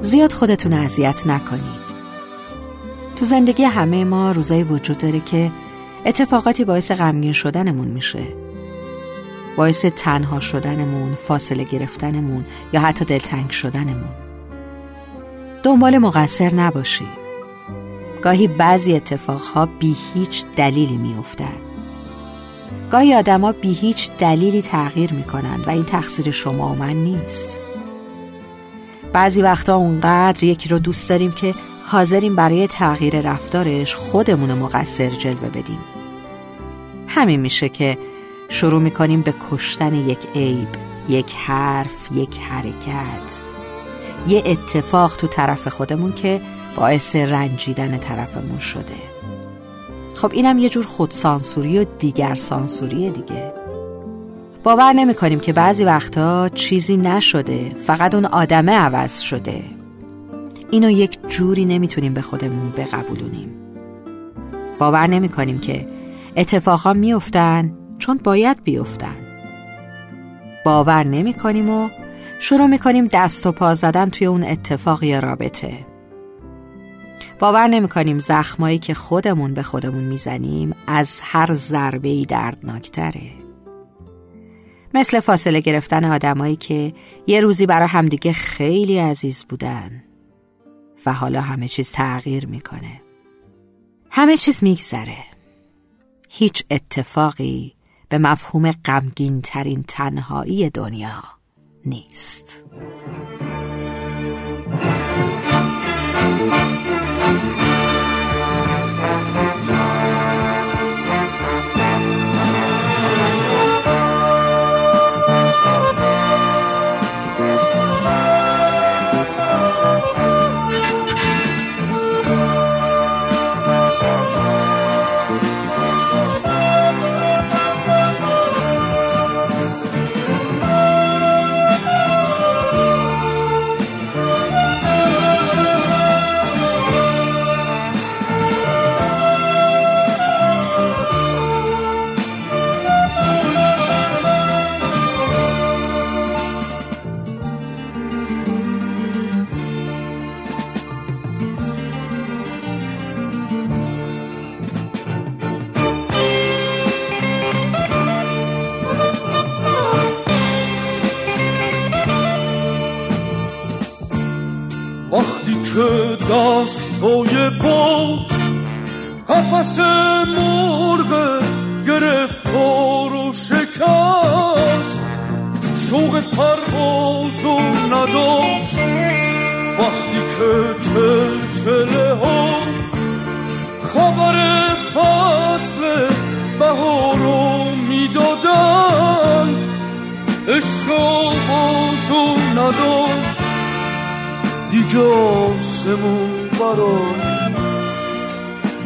زیاد خودتون اذیت نکنید. تو زندگی همه ما روزایی وجود داره که اتفاقاتی باعث غمگین شدنمون میشه. باعث تنها شدنمون، فاصله گرفتنمون یا حتی دلتنگ شدنمون. دنبال مقصر نباشید گاهی بعضی اتفاقها بی هیچ دلیلی میافتند. گاهی آدما بی هیچ دلیلی تغییر می‌کنن و این تقصیر شما و من نیست. بعضی وقتا اونقدر یکی رو دوست داریم که حاضریم برای تغییر رفتارش خودمون مقصر جلوه بدیم. همین میشه که شروع می‌کنیم به کشتن یک عیب یک حرف یک حرکت. یه اتفاق تو طرف خودمون که باعث رنجیدن طرفمون شده. خب اینم یه جور خودسانسوری و دیگر سانسوریه دیگه. باور نمی کنیم که بعضی وقتا چیزی نشده فقط اون آدمه عوض شده. اینو یک جوری نمی‌تونیم به خودمون بقبولونیم. باور نمی کنیم که اتفاقا میافتن چون باید بیفتن. باور نمی کنیم و شروع می کنیم دست و پا زدن توی اون اتفاق یا رابطه. باور نمی کنیم زخمایی که خودمون به خودمون می‌زنیم از هر ضربه ای دردناکتره. مثل فاصله گرفتن آدمایی که یه روزی برای همدیگه خیلی عزیز بودن و حالا همه چیز تغییر می‌کنه. همه چیز میگذره. هیچ اتفاقی به مفهوم غمگین ترین تنهایی دنیا نیست. که دستای با قفص مرغ گرفتار و شکست شوق پرواز و نداشت. وقتی که چلچله ها خبر فصل بهار رو می‌دادن عشق و نداشت. دیگه آسمون براش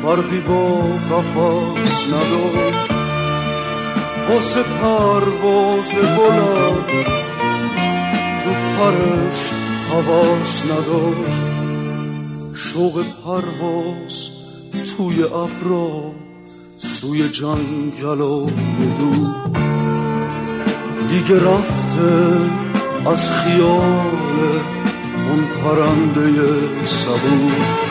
فرقی با قفص نداشت. واسه پرواز بلند تو پرش حواس نداشت. شوق پرواز توی ابرا سوی جنگل و دو دیگه رفته از خیال Ruhum param sabun.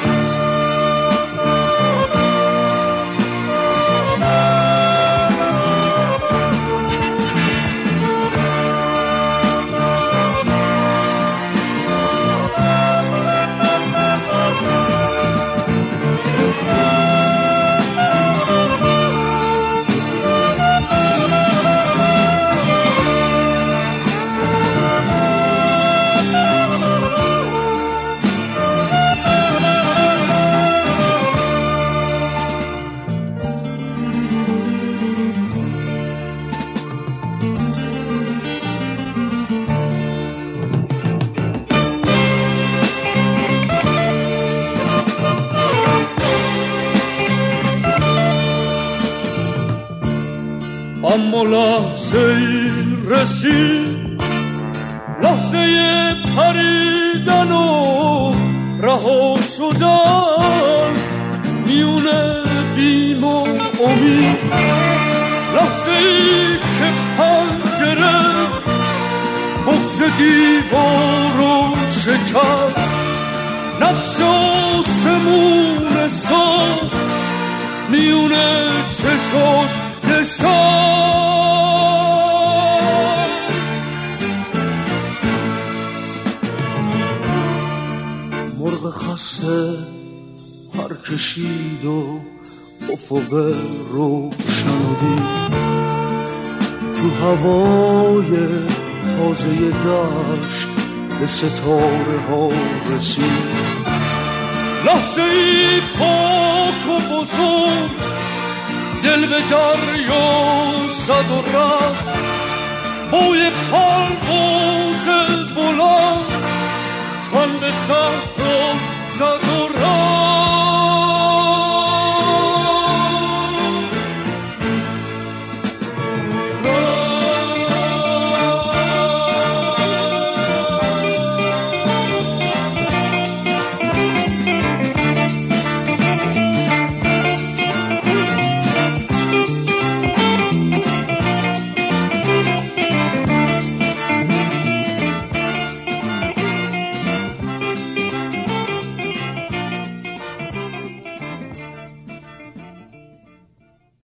ای رسید لحظه پریدن و رها شدن میون بیم و امید لحظه ای که پنجره بغز دیوار رو شکست نقش آسمون صاف میونه چشاش دشاش پر کشید و افق روشن تو هوای تازه دشت به ستاره ها رسید لحظه ای پاک و بزرگ دل به دریا زد و رفت. بوی پرواز بلند تن به صحرا زد و